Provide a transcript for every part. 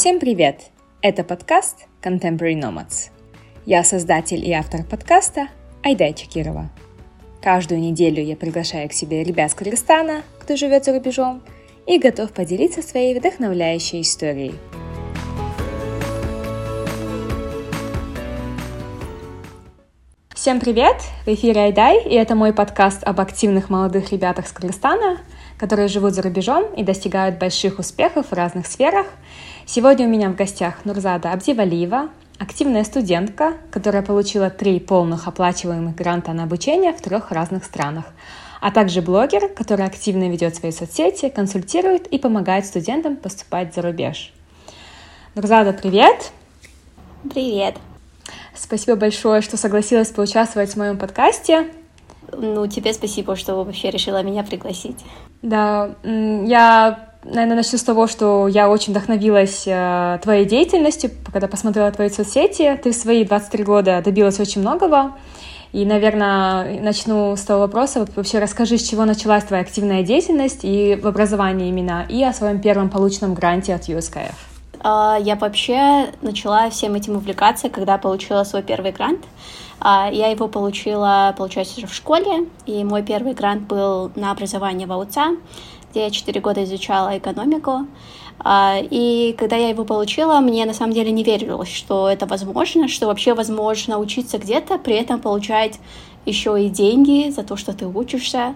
Всем привет! Это подкаст Contemporary Nomads. Я создатель и автор подкаста Айдай Чакирова. Каждую неделю я приглашаю к себе ребят с Кыргызстана, кто живет за рубежом, и готов поделиться своей вдохновляющей историей. Всем привет! В эфире Айдай, и это мой подкаст об активных молодых ребятах с Кыргызстана, которые живут за рубежом и достигают больших успехов в разных сферах. Сегодня у меня в гостях Нурзада Абдивалиева, активная студентка, которая получила три полных оплачиваемых гранта на обучение в трех разных странах, а также блогер, который активно ведет свои соцсети, консультирует и помогает студентам поступать за рубеж. Нурзада, привет! Привет! Спасибо большое, что согласилась поучаствовать в моем подкасте. Ну, тебе спасибо, что вообще решила меня пригласить. Да, я, наверное, начну с того, что я очень вдохновилась э, твоей деятельностью, когда посмотрела твои соцсети. Ты в свои 23 года добилась очень многого. И, наверное, начну с того вопроса, вот вообще расскажи, с чего началась твоя активная деятельность и в образовании именно, и о своем первом полученном гранте от USKF. А, я вообще начала всем этим увлекаться, когда получила свой первый грант. А, я его получила, получается, уже в школе, и мой первый грант был на образование в АУЦА, где я 4 года изучала экономику. А, и когда я его получила, мне на самом деле не верилось, что это возможно, что вообще возможно учиться где-то, при этом получать еще и деньги за то, что ты учишься,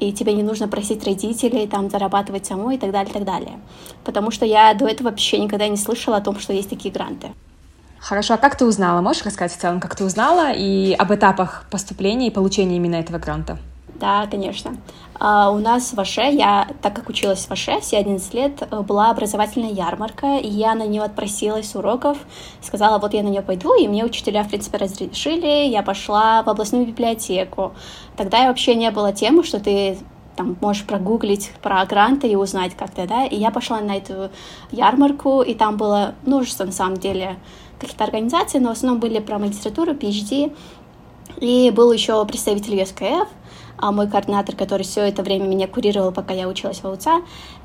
и тебе не нужно просить родителей, там, зарабатывать самой и так далее, и так далее. Потому что я до этого вообще никогда не слышала о том, что есть такие гранты. Хорошо, а как ты узнала? Можешь рассказать в целом, как ты узнала и об этапах поступления и получения именно этого гранта? Да, конечно. Uh, у нас в Аше, я, так как училась в Аше все 11 лет, э, была образовательная ярмарка, и я на нее отпросилась с уроков, сказала, вот я на нее пойду, и мне учителя, в принципе, разрешили, я пошла в областную библиотеку. Тогда вообще не было темы, что ты там можешь прогуглить про гранты и узнать как-то, да, и я пошла на эту ярмарку, и там было множество, на самом деле, каких-то организаций, но в основном были про магистратуру, PhD, и был еще представитель ЮСКФ, а мой координатор, который все это время меня курировал, пока я училась в УЦА.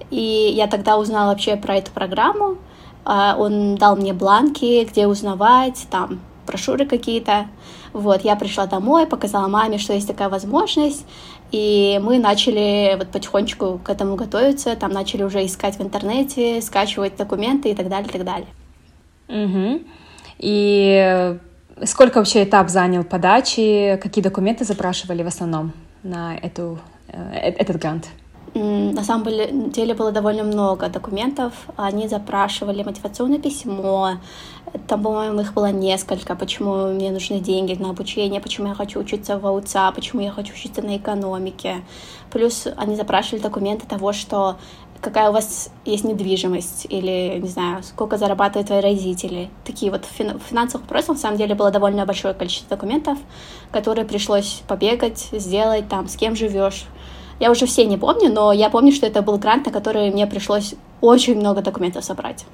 И я тогда узнала вообще про эту программу. А, он дал мне бланки, где узнавать, там брошюры какие-то. Вот, я пришла домой, показала маме, что есть такая возможность, и мы начали вот потихонечку к этому готовиться, там начали уже искать в интернете, скачивать документы и так далее, и так далее. Угу. И сколько вообще этап занял подачи, какие документы запрашивали в основном? На эту, э, этот грант? На самом деле было довольно много документов. Они запрашивали мотивационное письмо. Там, по-моему, их было несколько. Почему мне нужны деньги на обучение, почему я хочу учиться в АУЦА, почему я хочу учиться на экономике. Плюс они запрашивали документы того, что какая у вас есть недвижимость или, не знаю, сколько зарабатывают твои родители. Такие вот финансовых вопросов, на самом деле, было довольно большое количество документов, которые пришлось побегать, сделать, там, с кем живешь. Я уже все не помню, но я помню, что это был грант, на который мне пришлось очень много документов собрать.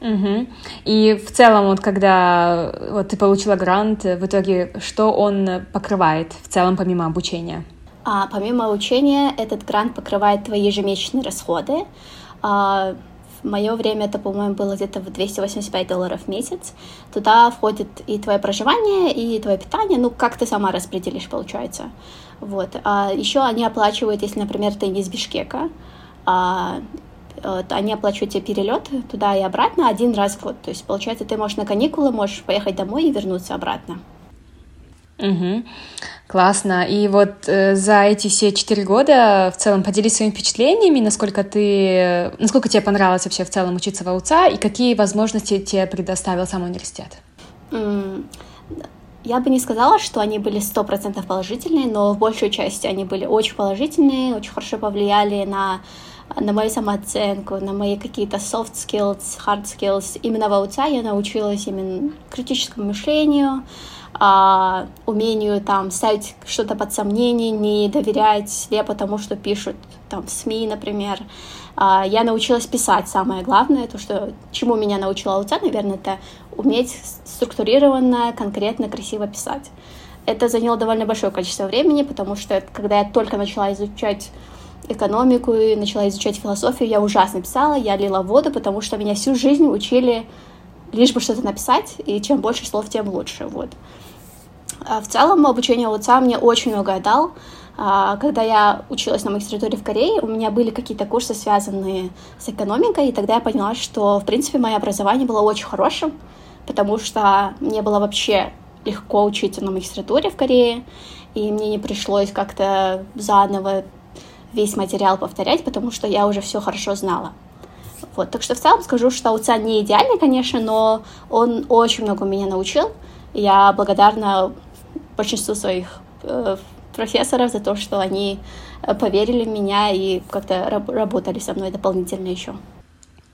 Угу. И в целом, вот когда вот ты получила грант, в итоге что он покрывает в целом помимо обучения? А, помимо обучения, этот грант покрывает твои ежемесячные расходы. А, в мое время это, по-моему, было где-то в 285 долларов в месяц. Туда входит и твое проживание, и твое питание, ну, как ты сама распределишь, получается. Вот. А еще они оплачивают, если, например, ты не из Бишкека, а, они оплачивают тебе перелет туда и обратно один раз в год. То есть, получается, ты можешь на каникулы, можешь поехать домой и вернуться обратно. Угу. Классно. И вот э, за эти все четыре года в целом поделись своими впечатлениями, насколько ты, насколько тебе понравилось вообще в целом учиться в АУЦА и какие возможности тебе предоставил сам университет? Mm. Я бы не сказала, что они были сто процентов положительные, но в большей части они были очень положительные, очень хорошо повлияли на на мою самооценку, на мои какие-то soft skills, hard skills. Именно в АУЦА я научилась именно критическому мышлению, а, умению там ставить что-то под сомнение, не доверять слепо тому, что пишут там в СМИ, например. А, я научилась писать, самое главное, то, что чему меня научила Луца, наверное, это уметь структурированно, конкретно, красиво писать. Это заняло довольно большое количество времени, потому что когда я только начала изучать экономику и начала изучать философию, я ужасно писала, я лила воду, потому что меня всю жизнь учили лишь бы что-то написать, и чем больше слов, тем лучше, вот. А в целом обучение у отца мне очень многое дал. А, когда я училась на магистратуре в Корее, у меня были какие-то курсы, связанные с экономикой, и тогда я поняла, что, в принципе, мое образование было очень хорошим, потому что мне было вообще легко учиться на магистратуре в Корее, и мне не пришлось как-то заново весь материал повторять, потому что я уже все хорошо знала. Вот, так что в целом скажу, что Уца не идеальный, конечно, но он очень много меня научил. Я благодарна большинству своих э, профессоров за то, что они э, поверили в меня и как-то раб- работали со мной дополнительно еще.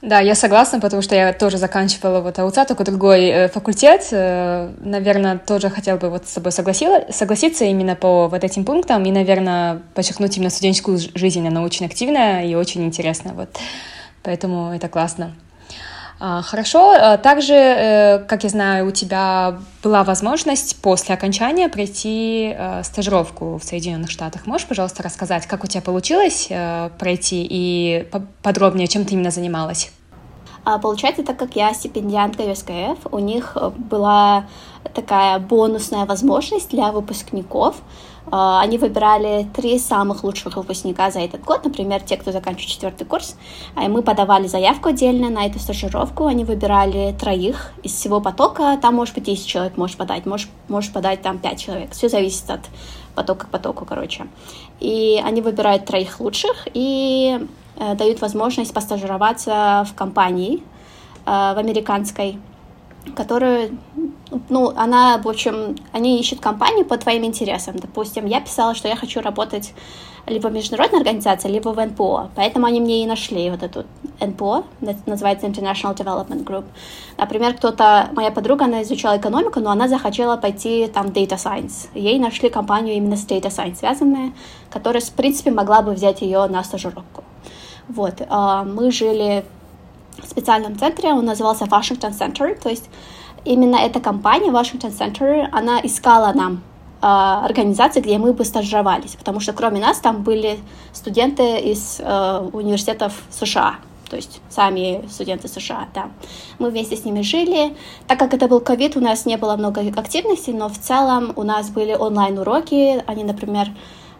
Да, я согласна, потому что я тоже заканчивала вот АУЦА, только другой э, факультет. Э, наверное, тоже хотела бы вот с тобой согласила, согласиться именно по вот этим пунктам и, наверное, подчеркнуть именно студенческую жизнь. Она очень активная и очень интересная. Вот. Поэтому это классно. А, хорошо. А, также, э, как я знаю, у тебя была возможность после окончания пройти э, стажировку в Соединенных Штатах. Можешь, пожалуйста, рассказать, как у тебя получилось э, пройти и подробнее, чем ты именно занималась? А, получается, так как я стипендиантка ЮСКФ, у них была такая бонусная возможность для выпускников они выбирали три самых лучших выпускника за этот год, например, те, кто заканчивает четвертый курс. И мы подавали заявку отдельно на эту стажировку. Они выбирали троих из всего потока. Там, может быть, 10 человек можешь подать, можешь, можешь подать там 5 человек. Все зависит от потока к потоку, короче. И они выбирают троих лучших и э, дают возможность постажироваться в компании, э, в американской, которая ну, она, в общем, они ищут компанию по твоим интересам. Допустим, я писала, что я хочу работать либо в международной организации, либо в НПО. Поэтому они мне и нашли вот эту НПО, называется International Development Group. Например, кто-то, моя подруга, она изучала экономику, но она захотела пойти там Data Science. Ей нашли компанию именно с Data Science связанная, которая, в принципе, могла бы взять ее на стажировку. Вот, а, мы жили в специальном центре, он назывался Washington Center, то есть именно эта компания, Washington Center, она искала нам э, организации, где мы бы стажировались, потому что кроме нас там были студенты из э, университетов США, то есть сами студенты США, да. Мы вместе с ними жили. Так как это был ковид, у нас не было много активностей, но в целом у нас были онлайн-уроки. Они, например,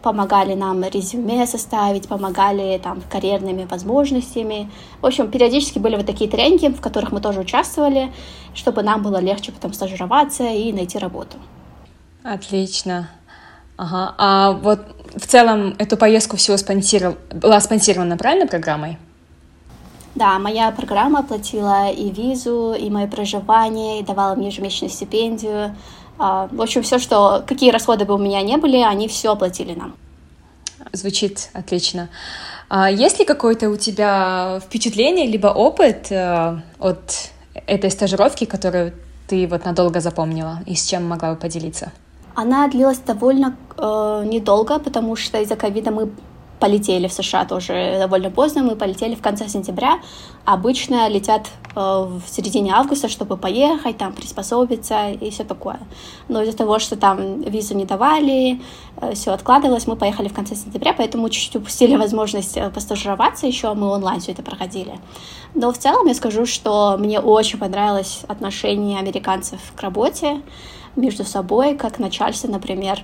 помогали нам резюме составить, помогали там карьерными возможностями. В общем, периодически были вот такие тренинги, в которых мы тоже участвовали, чтобы нам было легче потом стажироваться и найти работу. Отлично. Ага. А вот в целом эту поездку всего спонсировал, была спонсирована правильно программой? Да, моя программа оплатила и визу, и мое проживание, и давала мне ежемесячную стипендию. А, в общем, все, что какие расходы бы у меня не были, они все оплатили нам. Звучит отлично. А есть ли какое-то у тебя впечатление либо опыт э, от этой стажировки, которую ты вот надолго запомнила, и с чем могла бы поделиться? Она длилась довольно э, недолго, потому что из-за ковида мы полетели в США тоже довольно поздно. Мы полетели в конце сентября. Обычно летят э, в середине августа, чтобы поехать, там приспособиться и все такое. Но из-за того, что там визу не давали, э, все откладывалось, мы поехали в конце сентября, поэтому чуть-чуть упустили возможность э, постажироваться еще, мы онлайн все это проходили. Но в целом я скажу, что мне очень понравилось отношение американцев к работе между собой, как начальство, например.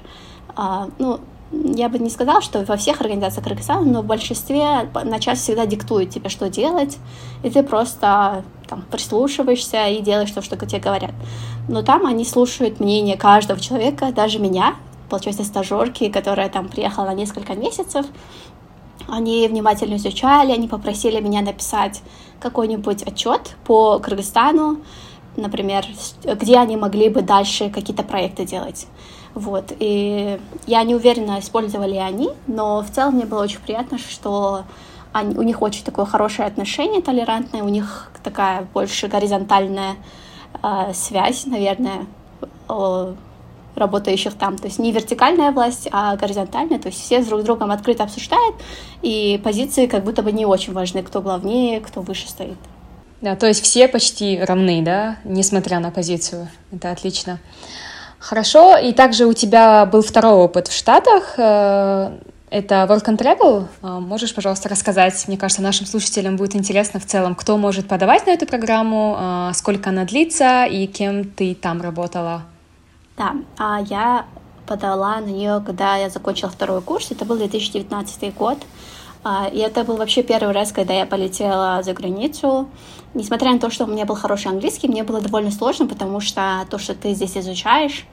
Uh, ну, я бы не сказала, что во всех организациях Кыргызстана, но в большинстве начальство всегда диктует тебе, что делать, и ты просто там, прислушиваешься и делаешь то, что тебе говорят. Но там они слушают мнение каждого человека, даже меня, получается, стажерки, которая там приехала на несколько месяцев, они внимательно изучали, они попросили меня написать какой-нибудь отчет по Кыргызстану, например, где они могли бы дальше какие-то проекты делать. Вот, и я не уверена, использовали ли они, но в целом мне было очень приятно, что они, у них очень такое хорошее отношение, толерантное, у них такая больше горизонтальная э, связь, наверное, э, работающих там. То есть не вертикальная власть, а горизонтальная. То есть все с друг другом открыто обсуждают, и позиции как будто бы не очень важны, кто главнее, кто выше стоит. Да, то есть все почти равны, да, несмотря на позицию. Это отлично. Хорошо, и также у тебя был второй опыт в Штатах. Э, Это Work and Travel. А, можешь, пожалуйста, рассказать, мне кажется, нашим слушателям будет интересно в целом, кто может подавать на эту программу, а, сколько она длится и кем ты там работала? Да, а я подала на нее, когда я закончила второй курс, это был 2019 год. И это был вообще первый раз, когда я полетела за границу. Несмотря на то, что у меня был хороший английский, мне было довольно сложно, потому что то, что ты здесь изучаешь,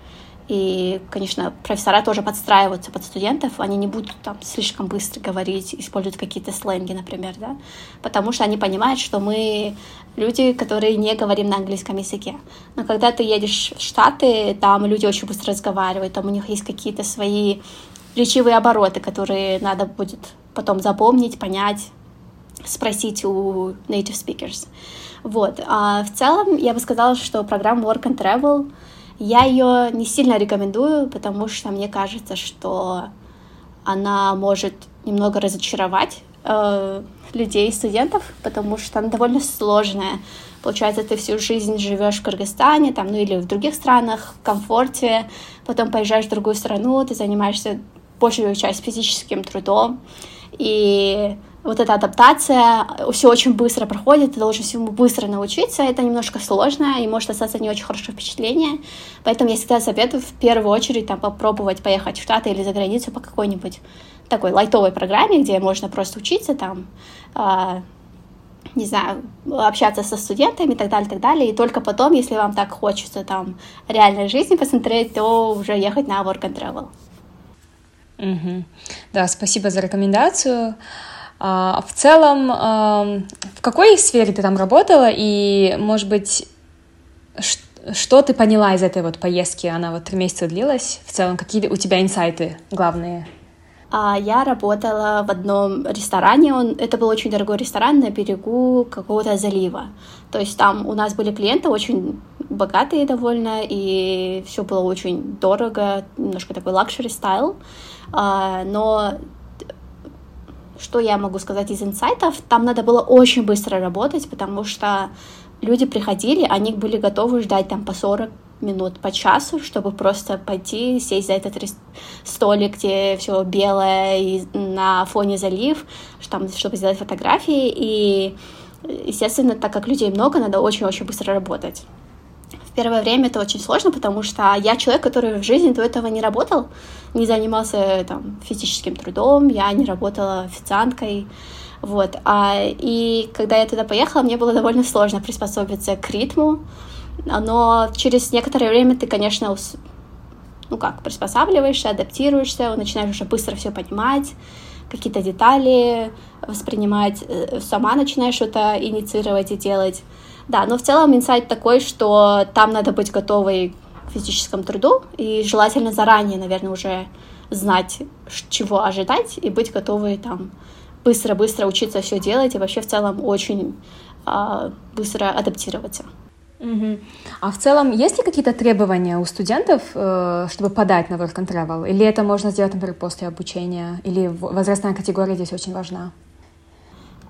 и, конечно, профессора тоже подстраиваются под студентов, они не будут там слишком быстро говорить, использовать какие-то сленги, например, да, потому что они понимают, что мы люди, которые не говорим на английском языке. Но когда ты едешь в Штаты, там люди очень быстро разговаривают, там у них есть какие-то свои речевые обороты, которые надо будет потом запомнить, понять, спросить у native speakers. Вот. А в целом я бы сказала, что программа Work and Travel — я ее не сильно рекомендую, потому что мне кажется, что она может немного разочаровать э, людей, студентов, потому что она довольно сложная. Получается, ты всю жизнь живешь в Кыргызстане, там, ну или в других странах, в комфорте, потом поезжаешь в другую страну, ты занимаешься большую часть физическим трудом, и вот эта адаптация, все очень быстро проходит, ты должен всему быстро научиться, это немножко сложно и может остаться не очень хорошее впечатление, поэтому я всегда советую в первую очередь там попробовать поехать в Штаты или за границу по какой-нибудь такой лайтовой программе, где можно просто учиться там, э, не знаю, общаться со студентами и так далее, и так далее, и только потом, если вам так хочется там реальной жизни посмотреть, то уже ехать на Work and Travel. Угу. Да, спасибо за рекомендацию. А, в целом, в какой сфере ты там работала, и, может быть, что ты поняла из этой вот поездки? Она вот три месяца длилась. В целом, какие у тебя инсайты главные? А, я работала в одном ресторане. Он, это был очень дорогой ресторан на берегу какого-то залива. То есть там у нас были клиенты очень богатые довольно, и все было очень дорого, немножко такой luxury style. Но что я могу сказать из инсайтов? Там надо было очень быстро работать, потому что люди приходили, они были готовы ждать там по 40 минут, по часу, чтобы просто пойти, сесть за этот столик, где все белое и на фоне залив, там, чтобы сделать фотографии. И, естественно, так как людей много, надо очень-очень быстро работать первое время это очень сложно, потому что я человек, который в жизни до этого не работал, не занимался там физическим трудом, я не работала официанткой, вот. А, и когда я туда поехала, мне было довольно сложно приспособиться к ритму, но через некоторое время ты, конечно, ну как, приспосабливаешься, адаптируешься, начинаешь уже быстро все понимать, какие-то детали воспринимать, э, сама начинаешь что-то инициировать и делать. Да, но в целом инсайт такой, что там надо быть готовой к физическому труду и желательно заранее, наверное, уже знать, чего ожидать и быть готовой там быстро-быстро учиться все делать и вообще в целом очень э, быстро адаптироваться. Угу. А в целом есть ли какие-то требования у студентов, э, чтобы подать на Work and Travel? Или это можно сделать, например, после обучения? Или возрастная категория здесь очень важна?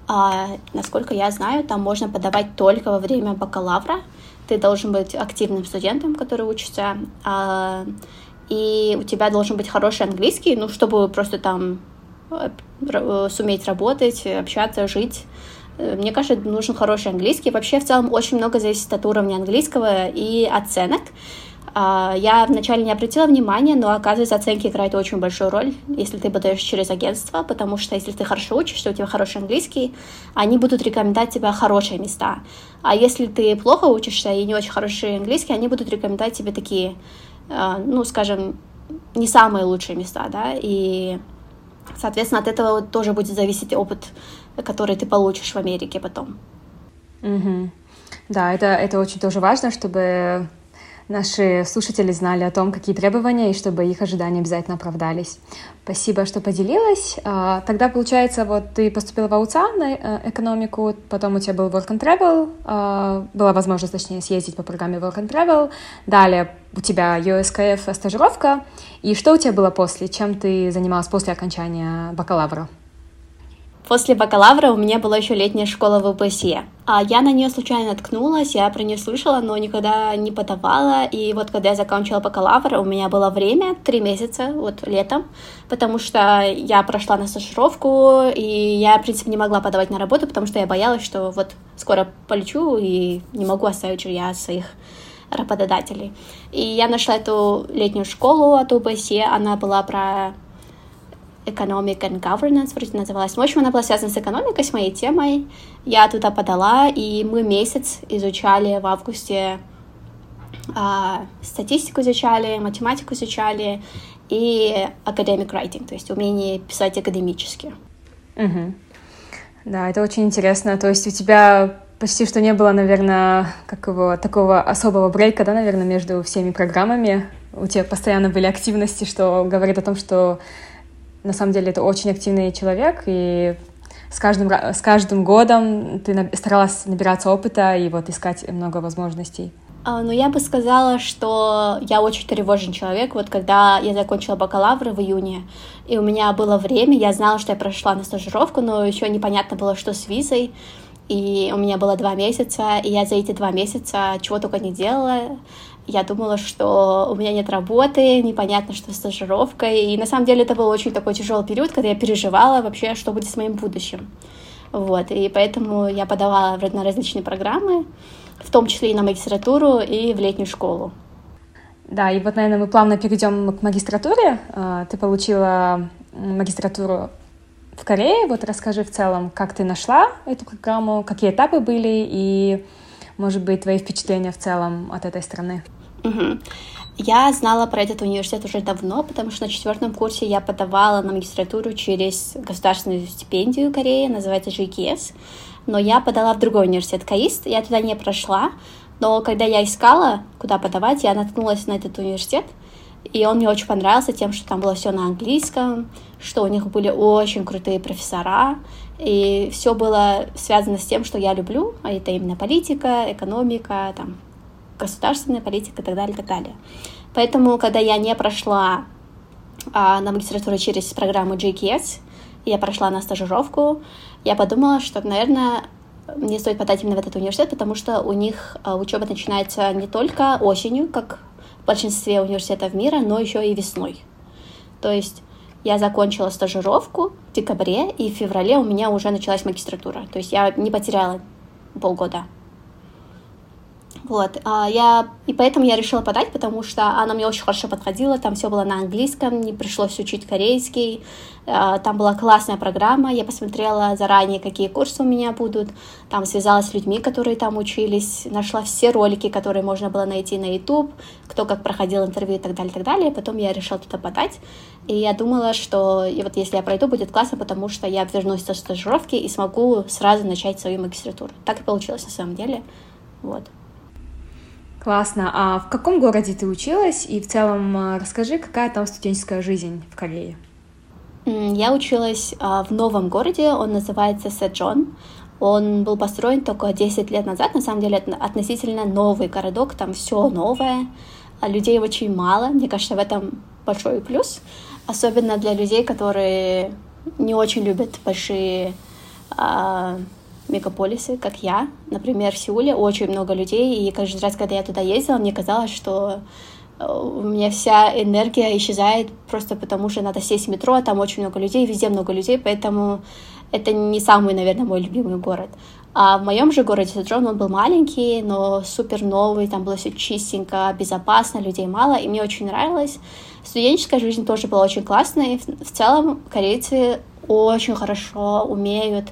А, насколько я знаю, там можно подавать только во время бакалавра. Ты должен быть активным студентом, который учится. А, и у тебя должен быть хороший английский, ну, чтобы просто там э, суметь работать, общаться, жить. Э, мне кажется, нужен хороший английский. Вообще, в целом, очень много зависит от уровня английского и оценок. А, я вначале не обратила внимания, но оказывается, оценки играют очень большую роль, если ты подаешь через агентство, потому что если ты хорошо учишься, у тебя хороший английский, они будут рекомендовать тебе хорошие места. А если ты плохо учишься и не очень хороший английский, они будут рекомендовать тебе такие, а, ну, скажем, не самые лучшие места, да, и, соответственно, от этого тоже будет зависеть опыт, который ты получишь в Америке потом. Угу. Да, это, это очень тоже важно, чтобы наши слушатели знали о том, какие требования, и чтобы их ожидания обязательно оправдались. Спасибо, что поделилась. А, тогда, получается, вот ты поступила в АУЦА на э, экономику, потом у тебя был Work and Travel, а, была возможность, точнее, съездить по программе Work and Travel, далее у тебя USKF стажировка, и что у тебя было после? Чем ты занималась после окончания бакалавра? После бакалавра у меня была еще летняя школа в ОБСЕ. А я на нее случайно наткнулась, я про нее слышала, но никогда не подавала. И вот когда я закончила бакалавр, у меня было время, три месяца, вот летом, потому что я прошла на стажировку, и я, в принципе, не могла подавать на работу, потому что я боялась, что вот скоро полечу и не могу оставить жилья своих работодателей. И я нашла эту летнюю школу от ОБСЕ, она была про Economic and Governance, вроде называлась. В общем, она была связана с экономикой, с моей темой. Я туда подала, и мы месяц изучали в августе а, статистику изучали, математику изучали и academic writing, то есть умение писать академически. Угу. Да, это очень интересно. То есть у тебя почти что не было, наверное, как его, такого особого брейка, да, наверное, между всеми программами. У тебя постоянно были активности, что говорит о том, что на самом деле это очень активный человек, и с каждым, с каждым годом ты старалась набираться опыта и вот искать много возможностей. А, ну, я бы сказала, что я очень тревожный человек. Вот когда я закончила бакалавр в июне, и у меня было время, я знала, что я прошла на стажировку, но еще непонятно было, что с визой. И у меня было два месяца, и я за эти два месяца чего только не делала. Я думала, что у меня нет работы, непонятно, что с стажировкой. И на самом деле это был очень такой тяжелый период, когда я переживала вообще, что будет с моим будущим. Вот, и поэтому я подавала на различные программы, в том числе и на магистратуру, и в летнюю школу. Да, и вот, наверное, мы плавно перейдем к магистратуре. А, ты получила магистратуру в Корее. Вот расскажи в целом, как ты нашла эту программу, какие этапы были и, может быть, твои впечатления в целом от этой страны. Угу. Я знала про этот университет уже давно, потому что на четвертом курсе я подавала на магистратуру через государственную стипендию Кореи, называется GKS. Но я подала в другой университет КАИСТ, я туда не прошла. Но когда я искала, куда подавать, я наткнулась на этот университет, и он мне очень понравился тем, что там было все на английском, что у них были очень крутые профессора, и все было связано с тем, что я люблю, а это именно политика, экономика, там, государственная политика и так далее, и так далее. Поэтому, когда я не прошла а, на магистратуру через программу GKS, я прошла на стажировку, я подумала, что, наверное, мне стоит подать именно в этот университет, потому что у них а, учеба начинается не только осенью, как в большинстве университетов мира, но еще и весной. То есть я закончила стажировку в декабре, и в феврале у меня уже началась магистратура. То есть я не потеряла полгода. Вот, а я, и поэтому я решила подать, потому что она мне очень хорошо подходила, там все было на английском, не пришлось учить корейский, а, там была классная программа, я посмотрела заранее, какие курсы у меня будут, там связалась с людьми, которые там учились, нашла все ролики, которые можно было найти на YouTube, кто как проходил интервью и так далее, и так далее, потом я решила туда подать, и я думала, что и вот если я пройду, будет классно, потому что я вернусь со стажировки и смогу сразу начать свою магистратуру. Так и получилось на самом деле, вот. Классно. А в каком городе ты училась? И в целом а, расскажи, какая там студенческая жизнь в Корее? Я училась а, в новом городе, он называется Сэджон. Он был построен только 10 лет назад, на самом деле это относительно новый городок, там все новое, а людей очень мало, мне кажется, в этом большой плюс, особенно для людей, которые не очень любят большие мегаполисы, как я. Например, в Сеуле очень много людей, и каждый раз, когда я туда ездила, мне казалось, что э, у меня вся энергия исчезает просто потому, что надо сесть в метро, а там очень много людей, везде много людей, поэтому это не самый, наверное, мой любимый город. А в моем же городе Саджон он был маленький, но супер новый, там было все чистенько, безопасно, людей мало, и мне очень нравилось. Студенческая жизнь тоже была очень классная, и в целом корейцы очень хорошо умеют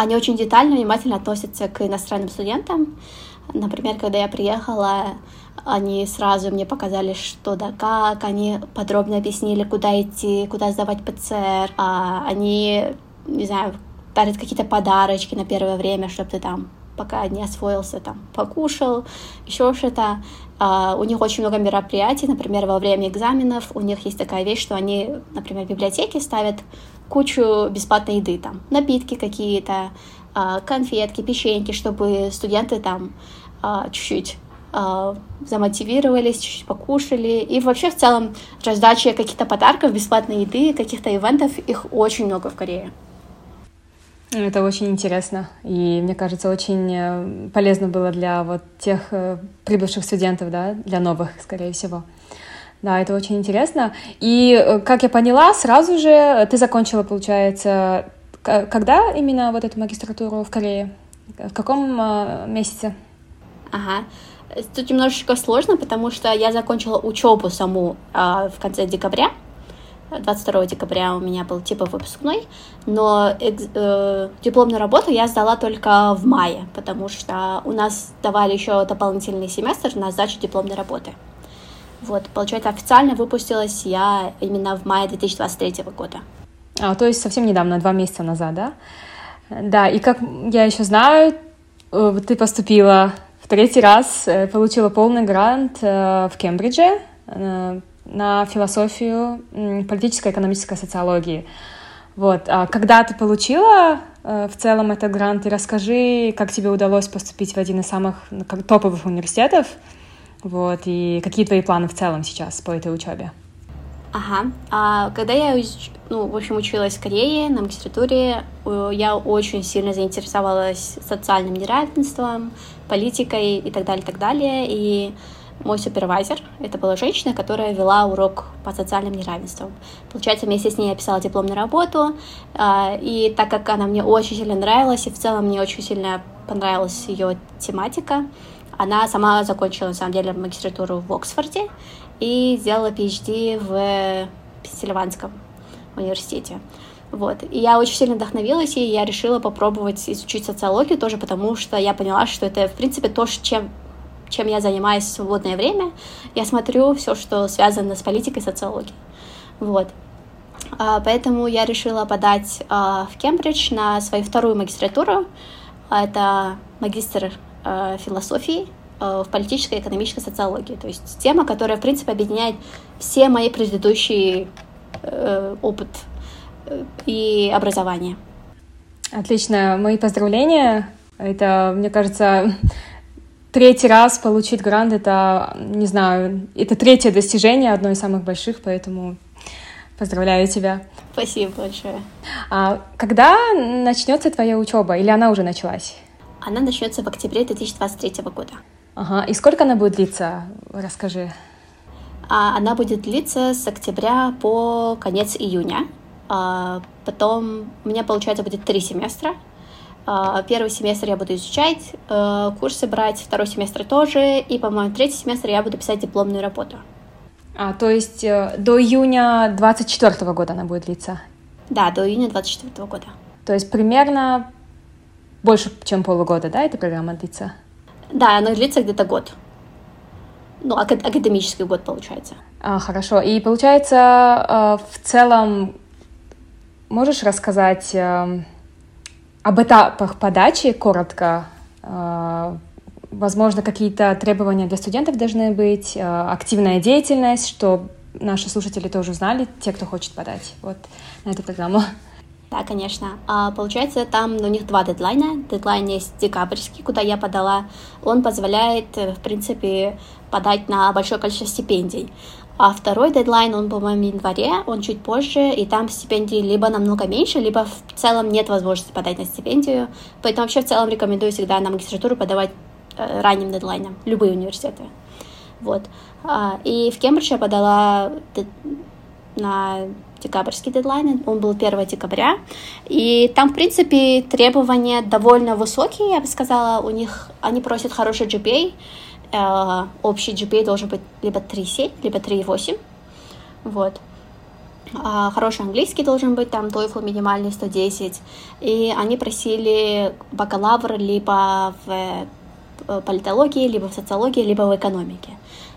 они очень детально, внимательно относятся к иностранным студентам. Например, когда я приехала, они сразу мне показали, что да как, они подробно объяснили, куда идти, куда сдавать ПЦР, а они, не знаю, дарят какие-то подарочки на первое время, чтобы ты там пока не освоился, там, покушал, еще что-то. Uh, у них очень много мероприятий, например, во время экзаменов у них есть такая вещь, что они, например, в библиотеке ставят кучу бесплатной еды, там, напитки какие-то, а, конфетки, печеньки, чтобы студенты там а, чуть-чуть а, замотивировались, чуть-чуть покушали. И вообще в целом раздача каких-то подарков, бесплатной еды, каких-то ивентов, их очень много в Корее. Это очень интересно, и мне кажется, очень э, полезно было для вот тех э, прибывших студентов, да, для новых, скорее всего. Да, это очень интересно. И, э, как я поняла, сразу же ты закончила, получается, когда именно вот эту магистратуру в Корее? В каком месяце? Ага. Тут немножечко сложно, потому что я закончила учебу саму э, в конце декабря, 22 декабря у меня был типа выпускной, но э, дипломную работу я сдала только в мае, потому что у нас давали еще дополнительный семестр на сдачу дипломной работы. Вот, получается, официально выпустилась я именно в мае 2023 года. А, то есть совсем недавно, два месяца назад, да? Да, и как я еще знаю, э, ты поступила в третий раз, э, получила полный грант э, в Кембридже на философию политической и экономической социологии. Вот. А когда ты получила в целом этот грант, и расскажи, как тебе удалось поступить в один из самых ну, топовых университетов, вот, и какие твои планы в целом сейчас по этой учебе? Ага. А, когда я, ну, в общем, училась в Корее на магистратуре, я очень сильно заинтересовалась социальным неравенством, политикой и так далее, так далее. И мой супервайзер. Это была женщина, которая вела урок по социальным неравенствам. Получается, вместе с ней я писала дипломную работу, а, и так как она мне очень сильно нравилась, и в целом мне очень сильно понравилась ее тематика, она сама закончила, на самом деле, магистратуру в Оксфорде и сделала PhD в Пенсильванском университете. Вот. И я очень сильно вдохновилась, и я решила попробовать изучить социологию тоже, потому что я поняла, что это, в принципе, то, чем чем я занимаюсь в свободное время. Я смотрю все, что связано с политикой и социологией. Вот. А, поэтому я решила подать а, в Кембридж на свою вторую магистратуру. Это магистр а, философии в политической экономической социологии. То есть тема, которая, в принципе, объединяет все мои предыдущие э, опыт э, и образование. Отлично. Мои поздравления. Это, мне кажется, третий раз получить грант — это, не знаю, это третье достижение, одно из самых больших, поэтому поздравляю тебя. Спасибо большое. А когда начнется твоя учеба, или она уже началась? Она начнется в октябре 2023 года. Ага, и сколько она будет длиться? Расскажи. А, она будет длиться с октября по конец июня. А, потом у меня, получается, будет три семестра. А, первый семестр я буду изучать, э, курсы брать, второй семестр тоже, и, по-моему, третий семестр я буду писать дипломную работу. А, то есть э, до июня 24 года она будет длиться? Да, до июня 24 года. То есть примерно больше, чем полугода, да, эта программа длится? Да, она длится где-то год. Ну, акад- академический год получается. А, хорошо. И получается, э, в целом, можешь рассказать об этапах подачи коротко. А, возможно, какие-то требования для студентов должны быть, а, активная деятельность, что наши слушатели тоже узнали, те, кто хочет подать вот на эту программу. Да, конечно. А, получается, там у них два дедлайна. Дедлайн есть декабрьский, куда я подала. Он позволяет, э, в принципе, подать на большое количество стипендий. А второй дедлайн, он, по-моему, в январе, он чуть позже, и там стипендии либо намного меньше, либо в целом нет возможности подать на стипендию. Поэтому вообще в целом рекомендую всегда на магистратуру подавать э, ранним дедлайном, любые университеты. Вот. А, и в Кембридж я подала на декабрьский дедлайн, он был 1 декабря, и там, в принципе, требования довольно высокие, я бы сказала, у них, они просят хороший GPA, э, общий GPA должен быть либо 3,7, либо 3,8. Вот. А, хороший английский должен быть, там TOEFL минимальный 110. И они просили бакалавр либо в э, политологии, либо в социологии, либо в экономике.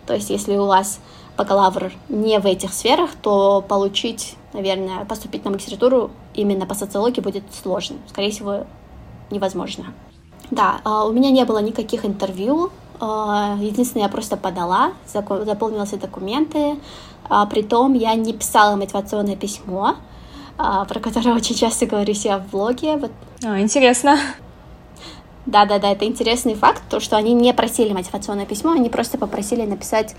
То есть, если у вас бакалавр не в этих сферах, то получить, наверное, поступить на магистратуру именно по социологии будет сложно. Скорее всего, невозможно. Да, а, у меня не было никаких интервью а, единственное, я просто подала, заполнила все документы. А, притом я не писала мотивационное письмо, про которое очень часто говорю себя в блоге. А, интересно. Да-да-да, это интересный факт, то, что они не просили мотивационное письмо, они просто попросили написать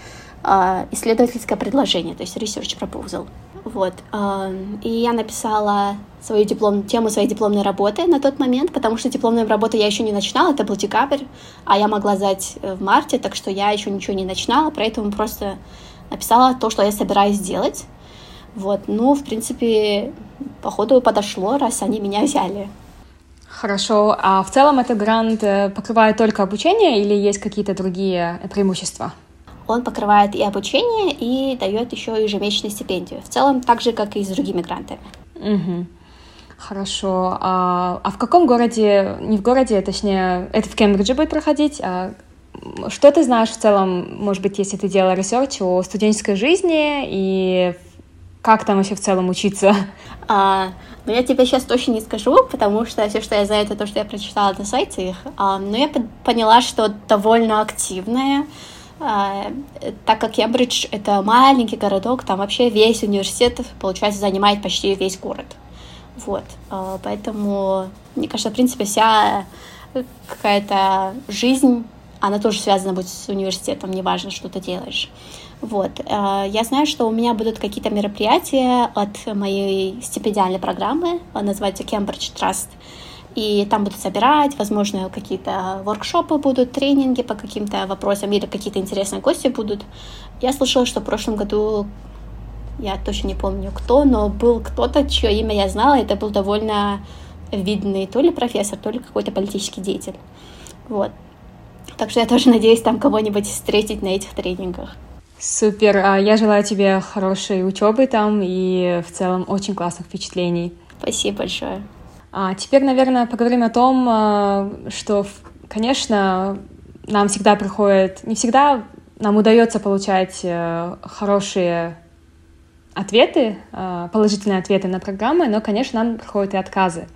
исследовательское предложение, то есть research proposal. Вот. Э, и я написала свою диплом, тему своей дипломной работы на тот момент, потому что дипломную работу я еще не начинала, это был декабрь, а я могла сдать в марте, так что я еще ничего не начинала, поэтому просто написала то, что я собираюсь сделать. Вот, ну, в принципе, походу подошло, раз они меня взяли. Хорошо. А в целом этот грант э, покрывает только обучение или есть какие-то другие преимущества? Он покрывает и обучение, и дает еще ежемесячную стипендию. В целом так же, как и с другими грантами. Угу. Хорошо. А, а в каком городе, не в городе, точнее, это в Кембридже будет проходить, а что ты знаешь в целом, может быть, если ты делала research о студенческой жизни и как там вообще в целом учиться? А, но я тебе сейчас точно не скажу, потому что все, что я знаю, это то, что я прочитала на сайте их. А, но я поняла, что довольно активная, так как Кембридж — это маленький городок, там вообще весь университет, получается, занимает почти весь город. Вот, а, поэтому, мне кажется, в принципе, вся какая-то жизнь, она тоже связана будет с университетом, неважно, что ты делаешь. Вот. Э, я знаю, что у меня будут какие-то мероприятия от моей стипендиальной программы, называется Cambridge Trust. И там будут собирать, возможно, какие-то воркшопы будут, тренинги по каким-то вопросам или какие-то интересные гости будут. Я слышала, что в прошлом году, я точно не помню кто, но был кто-то, чье имя я знала, это был довольно видный то ли профессор, то ли какой-то политический деятель. Вот. Так что я тоже надеюсь там кого-нибудь встретить на этих тренингах. Супер. А я желаю тебе хорошей учебы там и в целом очень классных впечатлений. Спасибо большое. А теперь, наверное, поговорим о том, а, что, конечно, нам всегда приходит, не всегда нам удается получать э, хорошие ответы, э, положительные ответы на программы, но, конечно, нам приходят и отказы.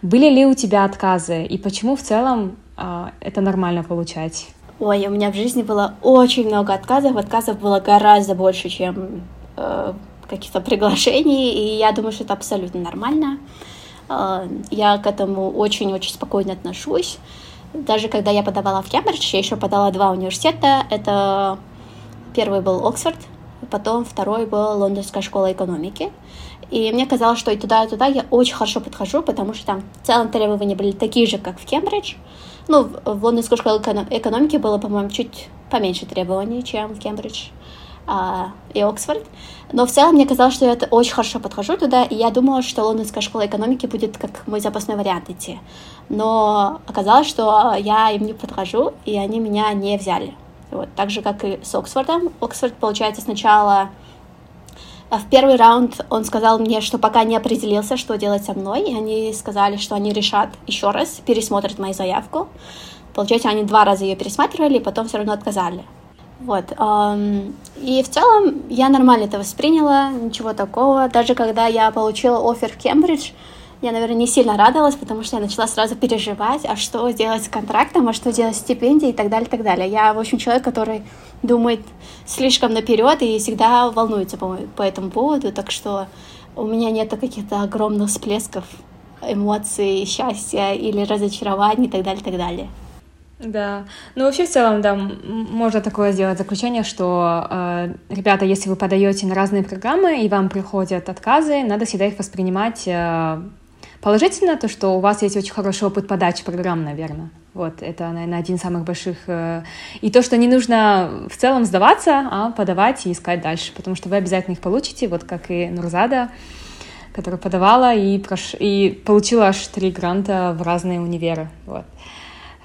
Были ли у тебя отказы и почему в целом э, это нормально получать? Ой, у меня в жизни было очень много отказов. Отказов было гораздо больше, чем э, каких-то приглашений, и я думаю, что это абсолютно нормально. Э, я к этому очень-очень спокойно отношусь. Даже когда я подавала в Кембридж, я еще подала два университета. Это первый был Оксфорд, потом второй был Лондонская школа экономики. И мне казалось, что и туда, и туда я очень хорошо подхожу, потому что там в целом требования были такие же, как в Кембридж. Ну, в Лондонской школе экономики было, по-моему, чуть поменьше требований, чем в Кембридж а, и Оксфорд. Но в целом мне казалось, что я очень хорошо подхожу туда, и я думала, что Лондонская школа экономики будет как мой запасной вариант идти. Но оказалось, что я им не подхожу, и они меня не взяли. Вот, так же, как и с Оксфордом. Оксфорд, получается, сначала в первый раунд он сказал мне, что пока не определился, что делать со мной, и они сказали, что они решат еще раз, пересмотрят мою заявку. Получается, они два раза ее пересматривали, и потом все равно отказали. Вот. И в целом я нормально это восприняла, ничего такого. Даже когда я получила офер в Кембридж, я, наверное, не сильно радовалась, потому что я начала сразу переживать, а что делать с контрактом, а что делать с стипендией и так далее, и так далее. Я, в общем, человек, который думает слишком наперед и всегда волнуется по, по этому поводу, так что у меня нет каких-то огромных всплесков эмоций, счастья или разочарований и так далее, и так далее. Да, ну вообще в целом, да, можно такое сделать заключение, что, э, ребята, если вы подаете на разные программы и вам приходят отказы, надо всегда их воспринимать э, положительно, то, что у вас есть очень хороший опыт подачи программ, наверное. Вот, это, наверное, один из самых больших... Э, и то, что не нужно в целом сдаваться, а подавать и искать дальше, потому что вы обязательно их получите, вот как и Нурзада, которая подавала и, прош... и получила аж три гранта в разные универы. Вот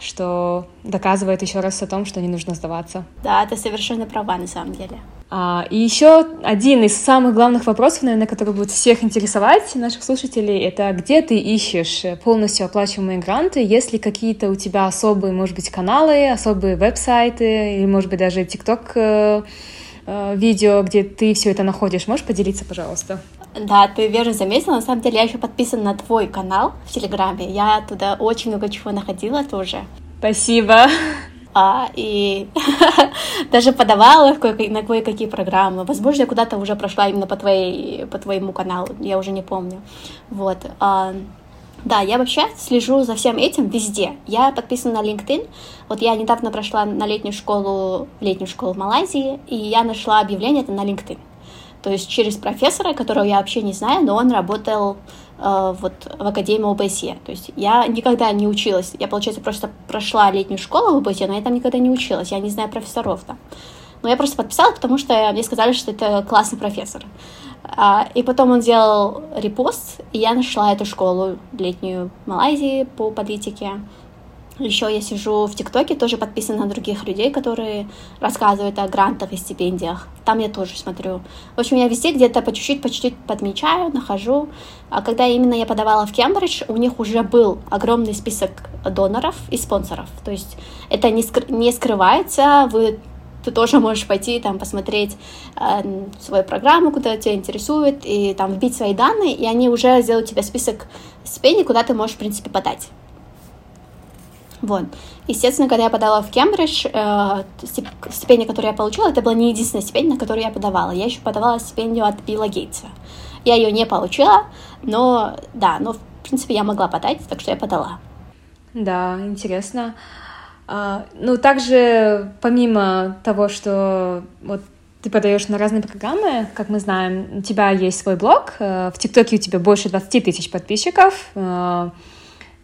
что доказывает еще раз о том, что не нужно сдаваться. Да, ты совершенно права на самом деле. А, и еще один из самых главных вопросов, наверное, который будет всех интересовать наших слушателей, это где ты ищешь полностью оплачиваемые гранты, есть ли какие-то у тебя особые, может быть, каналы, особые веб-сайты, или, может быть, даже ТикТок э, э, видео, где ты все это находишь. Можешь поделиться, пожалуйста? Да, ты верно заметила. На самом деле, я еще подписана на твой канал в Телеграме. Я туда очень много чего находила тоже. Спасибо. А, и даже подавала на кое-какие программы. Возможно, я куда-то уже прошла именно по, твоей, по твоему каналу, я уже не помню. Вот. А, Да, я вообще слежу за всем этим везде. Я подписана на LinkedIn. Вот я недавно прошла на летнюю школу, летнюю школу в Малайзии, и я нашла объявление это на LinkedIn. То есть через профессора, которого я вообще не знаю, но он работал э, вот в Академии ОБСЕ. То есть я никогда не училась. Я, получается, просто прошла летнюю школу в ОБСЕ, но я там никогда не училась. Я не знаю профессоров там. Но я просто подписала, потому что мне сказали, что это классный профессор. А, и потом он сделал репост, и я нашла эту школу летнюю в Малайзии по политике. Еще я сижу в ТикТоке, тоже подписана на других людей, которые рассказывают о грантах и стипендиях. Там я тоже смотрю. В общем, я везде где-то по чуть-чуть, по чуть-чуть подмечаю, нахожу. А когда именно я подавала в Кембридж, у них уже был огромный список доноров и спонсоров. То есть это не, скр- не скрывается, вы ты тоже можешь пойти там посмотреть э, свою программу, куда тебя интересует, и там вбить свои данные, и они уже сделают тебе список стипендий, куда ты можешь, в принципе, подать. Вот. Естественно, когда я подала в Кембридж, э, стипендия, которую я получила, это была не единственная стипендия, на которую я подавала. Я еще подавала стипендию от Билла Гейтса. Я ее не получила, но да, но в принципе я могла подать, так что я подала. Да, интересно. А, ну, также, помимо того, что вот ты подаешь на разные программы, как мы знаем, у тебя есть свой блог, э, в ТикТоке у тебя больше 20 тысяч подписчиков, э,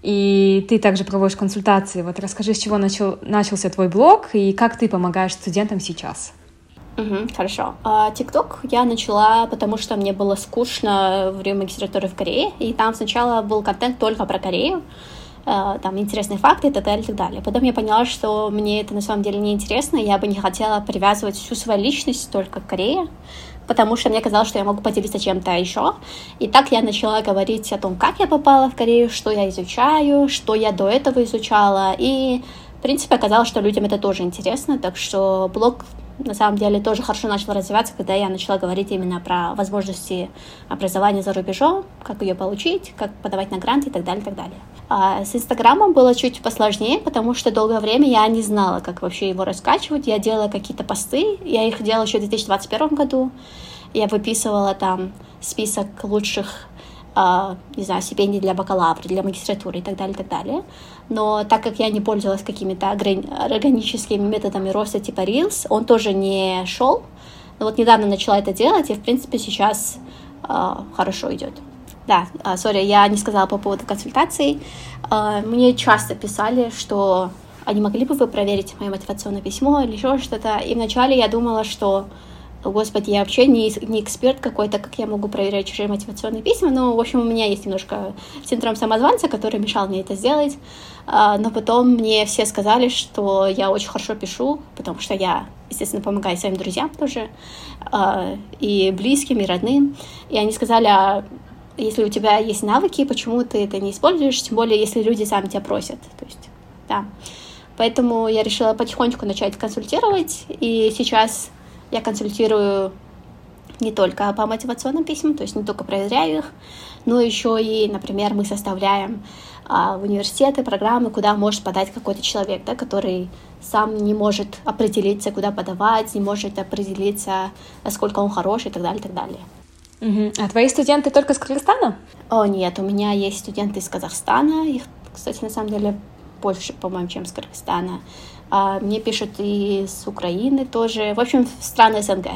и ты также проводишь консультации. Вот расскажи, с чего начал, начался твой блог и как ты помогаешь студентам сейчас. Угу, хорошо. А, ТикТок я начала, потому что мне было скучно в время магистратуры в Корее, и там сначала был контент только про Корею, Э, там интересные факты и так далее, и так далее. Потом я поняла, что мне это на самом деле не интересно, я бы не хотела привязывать всю свою личность только к Корее, потому что мне казалось, что я могу поделиться чем-то еще. И так я начала говорить о том, как я попала в Корею, что я изучаю, что я до этого изучала, и в принципе оказалось, что людям это тоже интересно, так что блог на самом деле тоже хорошо начала развиваться, когда я начала говорить именно про возможности образования за рубежом, как ее получить, как подавать на гранты и так далее, и так далее. А с Инстаграмом было чуть посложнее, потому что долгое время я не знала, как вообще его раскачивать. Я делала какие-то посты, я их делала еще в 2021 году. Я выписывала там список лучших Uh, не знаю, стипендий для бакалавра, для магистратуры и так далее, и так далее. Но так как я не пользовалась какими-то органическими методами роста типа Reels, он тоже не шел. Но вот недавно начала это делать, и, в принципе, сейчас uh, хорошо идет. Да, сори, я не сказала по поводу консультаций. Мне часто писали, что они могли бы вы проверить мое мотивационное письмо или еще что-то. И вначале я думала, что Господи, я вообще не, не эксперт какой-то, как я могу проверять чужие мотивационные письма. Но, в общем, у меня есть немножко синдром самозванца, который мешал мне это сделать. Но потом мне все сказали, что я очень хорошо пишу, потому что я, естественно, помогаю своим друзьям тоже, и близким, и родным. И они сказали, а если у тебя есть навыки, почему ты это не используешь, тем более, если люди сами тебя просят. То есть, да. Поэтому я решила потихонечку начать консультировать, и сейчас я консультирую не только по мотивационным письмам, то есть не только проверяю их, но еще и, например, мы составляем а, университеты программы, куда может подать какой-то человек, да, который сам не может определиться, куда подавать, не может определиться, насколько он хороший и так далее, и так далее. Угу. А твои студенты только из Кыргызстана? О, нет, у меня есть студенты из Казахстана. Их, кстати, на самом деле больше, по-моему, чем из Кыргызстана. А, мне пишут и с Украины тоже. В общем, страны СНГ.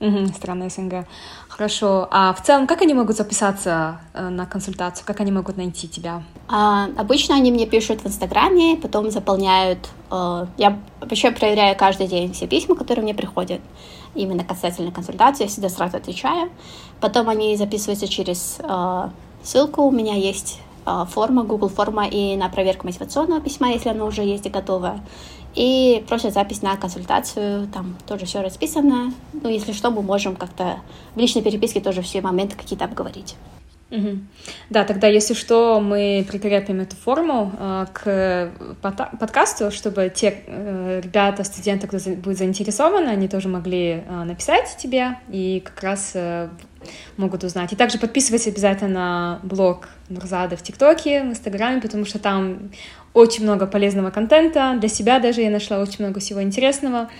Угу, страны СНГ. Хорошо. А в целом, как они могут записаться э, на консультацию? Как они могут найти тебя? А, обычно они мне пишут в Инстаграме, потом заполняют. Э, я вообще проверяю каждый день все письма, которые мне приходят именно касательно консультации, я всегда сразу отвечаю. Потом они записываются через э, ссылку, у меня есть э, форма, Google форма и на проверку мотивационного письма, если оно уже есть и готово. И просят запись на консультацию, там тоже все расписано. Ну, если что, мы можем как-то в личной переписке тоже все моменты какие-то обговорить. Угу. Да, тогда, если что, мы прикрепим эту форму э, к подкасту, чтобы те э, ребята, студенты, кто за, будет заинтересованы, они тоже могли э, написать тебе и как раз э, могут узнать. И также подписывайтесь обязательно на блог Нурзада в ТикТоке, в Инстаграме, потому что там очень много полезного контента. Для себя даже я нашла очень много всего интересного.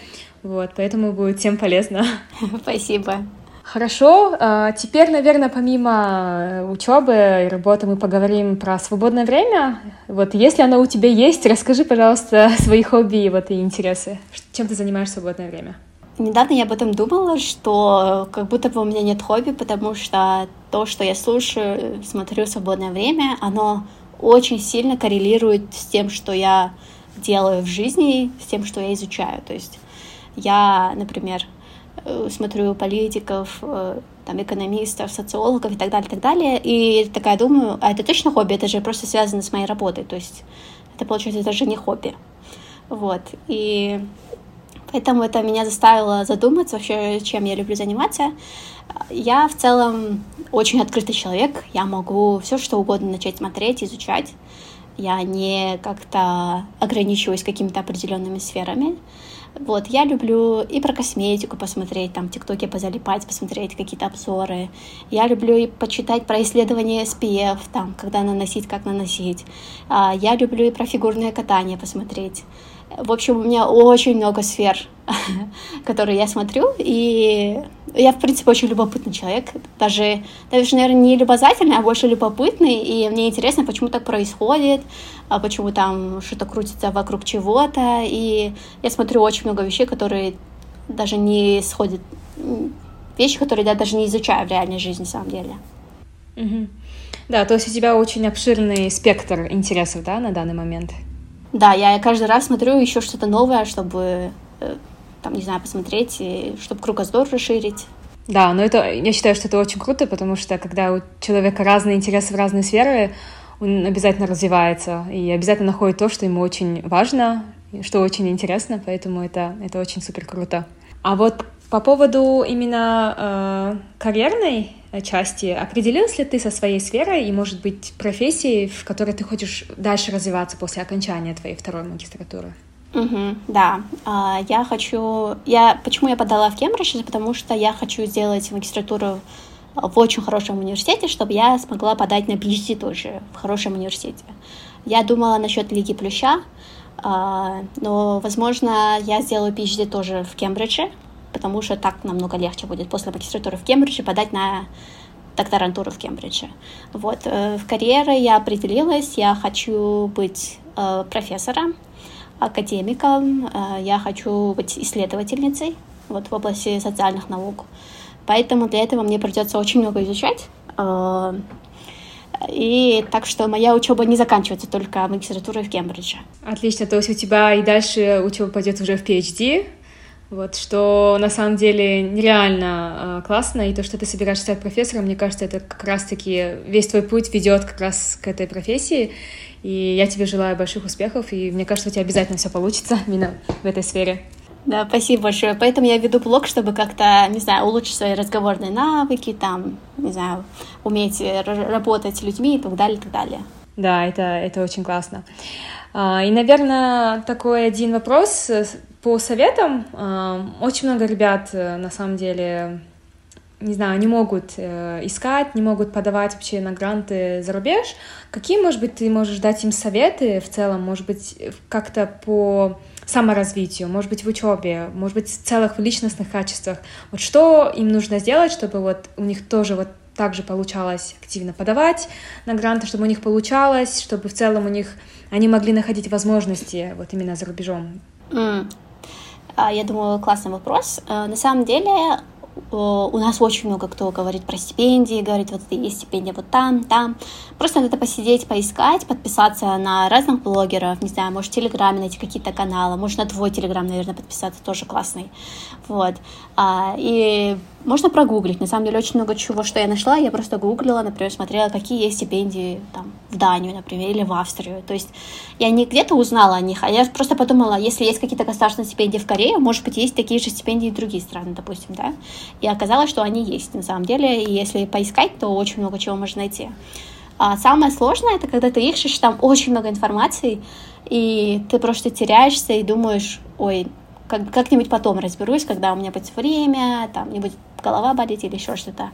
Вот, поэтому будет всем полезно. Спасибо. Хорошо. А, теперь, наверное, помимо учебы и работы мы поговорим про свободное время. Вот если оно у тебя есть, расскажи, пожалуйста, свои хобби вот, и интересы. Чем ты занимаешь в свободное время? Недавно я об этом думала, что как будто бы у меня нет хобби, потому что то, что я слушаю, смотрю в свободное время, оно очень сильно коррелирует с тем, что я делаю в жизни, с тем, что я изучаю. То есть я, например, э, смотрю политиков, э, там, экономистов, социологов и так далее, и так далее, и такая думаю, а это точно хобби, это же просто связано с моей работой, то есть это, получается, даже не хобби. Вот, и поэтому это меня заставило задуматься вообще, чем я люблю заниматься. Я в целом очень открытый человек, я могу все что угодно начать смотреть, изучать, я не как-то ограничиваюсь какими-то определенными сферами. Вот, я люблю и про косметику посмотреть, там, тиктоке позалипать, посмотреть какие-то обзоры. Я люблю и почитать про исследования SPF, там, когда наносить, как наносить. А, я люблю и про фигурное катание посмотреть. В общем, у меня очень много сфер, которые я смотрю, и я, в принципе, очень любопытный человек. Даже, даже, наверное, не любознательный, а больше любопытный, и мне интересно, почему так происходит, а почему там что-то крутится вокруг чего-то, и я смотрю очень много вещей, которые даже не сходят, вещи, которые я даже не изучаю в реальной жизни, на самом деле. Да, то есть у тебя очень обширный спектр интересов, да, на данный момент? Да, я каждый раз смотрю еще что-то новое, чтобы, э, там, не знаю, посмотреть, и чтобы кругозор расширить. Да, но это, я считаю, что это очень круто, потому что когда у человека разные интересы в разные сферы, он обязательно развивается и обязательно находит то, что ему очень важно, что очень интересно, поэтому это, это очень супер круто. А вот по поводу именно э, карьерной части. Определилась ли ты со своей сферой и, может быть, профессией, в которой ты хочешь дальше развиваться после окончания твоей второй магистратуры? Угу, да, а, я хочу... Я... Почему я подала в Кембридж? Потому что я хочу сделать магистратуру в очень хорошем университете, чтобы я смогла подать на PhD тоже в хорошем университете. Я думала насчет Лиги Плюща, а, но, возможно, я сделаю PhD тоже в Кембридже, потому что так намного легче будет после магистратуры в Кембридже подать на докторантуру в Кембридже. Вот. Э, в карьере я определилась, я хочу быть э, профессором, академиком, э, я хочу быть исследовательницей вот, в области социальных наук. Поэтому для этого мне придется очень много изучать. И так что моя учеба не заканчивается только магистратурой в Кембридже. Отлично, то есть у тебя и дальше учеба пойдет уже в PhD, вот, что на самом деле нереально э, классно, и то, что ты собираешься стать профессором, мне кажется, это как раз-таки весь твой путь ведет как раз к этой профессии, и я тебе желаю больших успехов, и мне кажется, у тебя обязательно все получится именно в этой сфере. Да, спасибо большое. Поэтому я веду блог, чтобы как-то, не знаю, улучшить свои разговорные навыки, там, не знаю, уметь работать с людьми и так далее, и так далее. Да, это, это очень классно. А, и, наверное, такой один вопрос по советам, э, очень много ребят, э, на самом деле, не знаю, не могут э, искать, не могут подавать вообще на гранты за рубеж. Какие, может быть, ты можешь дать им советы в целом, может быть, как-то по саморазвитию, может быть, в учебе, может быть, в целых личностных качествах. Вот что им нужно сделать, чтобы вот у них тоже вот так же получалось активно подавать на гранты, чтобы у них получалось, чтобы в целом у них они могли находить возможности вот именно за рубежом. Mm. А, я думаю, классный вопрос. Э, на самом деле, у нас очень много кто говорит про стипендии, говорит, вот есть стипендия вот там, там. Просто надо посидеть, поискать, подписаться на разных блогеров, не знаю, может, в Телеграме найти какие-то каналы, может, на твой Телеграм, наверное, подписаться, тоже классный. Вот. А, и можно прогуглить. На самом деле, очень много чего, что я нашла, я просто гуглила, например, смотрела, какие есть стипендии там, в Данию, например, или в Австрию. То есть я не где-то узнала о них, а я просто подумала, если есть какие-то государственные стипендии в Корее, может быть, есть такие же стипендии в другие страны, допустим, да. И оказалось, что они есть на самом деле, и если поискать, то очень много чего можно найти. А самое сложное, это когда ты ищешь, там очень много информации, и ты просто теряешься и думаешь, ой, как, как-нибудь потом разберусь, когда у меня будет время, там не будет голова болеть или еще что-то.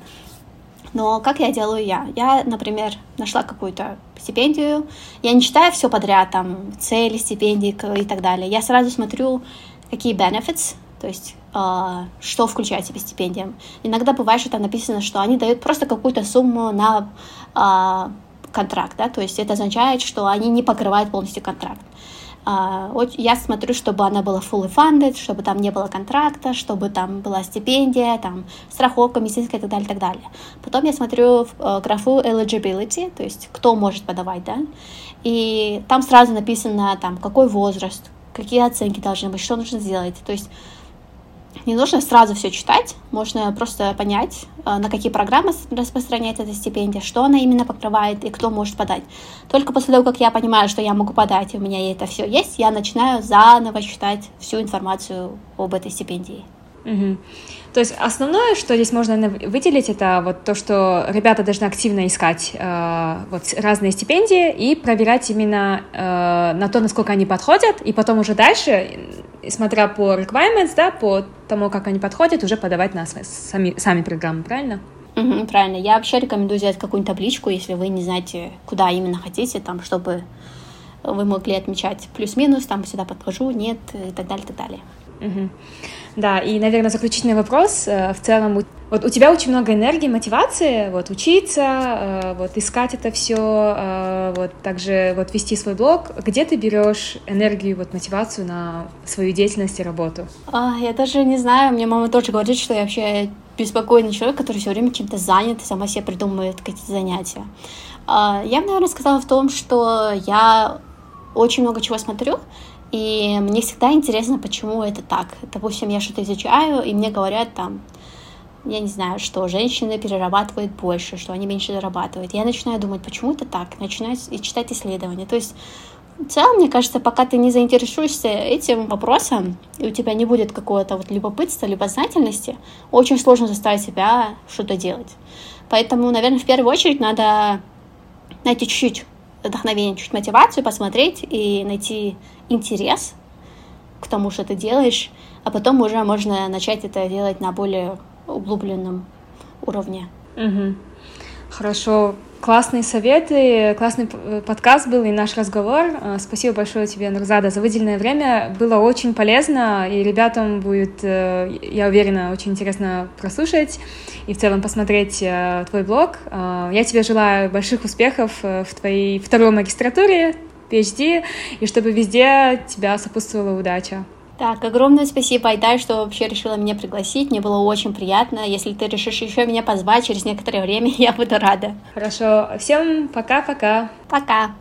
Но как я делаю я? Я, например, нашла какую-то стипендию, я не читаю все подряд, там, цели стипендии и так далее. Я сразу смотрю, какие benefits то есть э, что включает в себя стипендия. Иногда бывает, что там написано, что они дают просто какую-то сумму на э, контракт, да, то есть это означает, что они не покрывают полностью контракт. Uh, я смотрю, чтобы она была fully funded, чтобы там не было контракта, чтобы там была стипендия, там страховка медицинская и так далее, и так далее. Потом я смотрю в uh, графу eligibility, то есть кто может подавать, да, и там сразу написано там какой возраст, какие оценки должны быть, что нужно сделать, то есть не нужно сразу все читать, можно просто понять, э, на какие программы распространяется эта стипендия, что она именно покрывает и кто может подать. Только после того, как я понимаю, что я могу подать, и у меня это все есть, я начинаю заново читать всю информацию об этой стипендии. Угу. То есть основное, что здесь можно выделить, это вот то, что ребята должны активно искать э, вот разные стипендии и проверять именно э, на то, насколько они подходят, и потом уже дальше, смотря по requirements, да, по тому, как они подходят, уже подавать на сами, сами программы, правильно? Угу, правильно. Я вообще рекомендую взять какую-нибудь табличку, если вы не знаете, куда именно хотите, там, чтобы вы могли отмечать плюс-минус, там сюда подхожу, нет, и так далее, и так далее. Угу. Да, и, наверное, заключительный вопрос. Э, в целом, вот у тебя очень много энергии, мотивации, вот учиться, э, вот искать это все, э, вот также вот вести свой блог. Где ты берешь энергию, вот мотивацию на свою деятельность и работу? А, я даже не знаю. Мне мама тоже говорит, что я вообще беспокойный человек, который все время чем-то занят, сама себе придумывает какие-то занятия. А, я бы, наверное, сказала в том, что я очень много чего смотрю, и мне всегда интересно, почему это так. Допустим, я что-то изучаю, и мне говорят там, я не знаю, что женщины перерабатывают больше, что они меньше зарабатывают. Я начинаю думать, почему это так, начинаю читать исследования. То есть в целом, мне кажется, пока ты не заинтересуешься этим вопросом, и у тебя не будет какого-то вот любопытства, любознательности, очень сложно заставить себя что-то делать. Поэтому, наверное, в первую очередь надо найти чуть-чуть вдохновение, чуть мотивацию, посмотреть и найти интерес к тому, что ты делаешь, а потом уже можно начать это делать на более углубленном уровне. Угу. Хорошо. Классные советы, классный подкаст был и наш разговор. А, спасибо большое тебе, Нурзада, за выделенное время. Было очень полезно, и ребятам будет, э, я уверена, очень интересно прослушать и в целом посмотреть э, твой блог. Я тебе желаю больших успехов э, в твоей второй магистратуре, PhD, и чтобы везде тебя сопутствовала удача. Так, огромное спасибо, Айдай, что вообще решила меня пригласить. Мне было очень приятно. Если ты решишь еще меня позвать через некоторое время, я буду рада. Хорошо. Всем пока-пока. Пока. -пока. пока.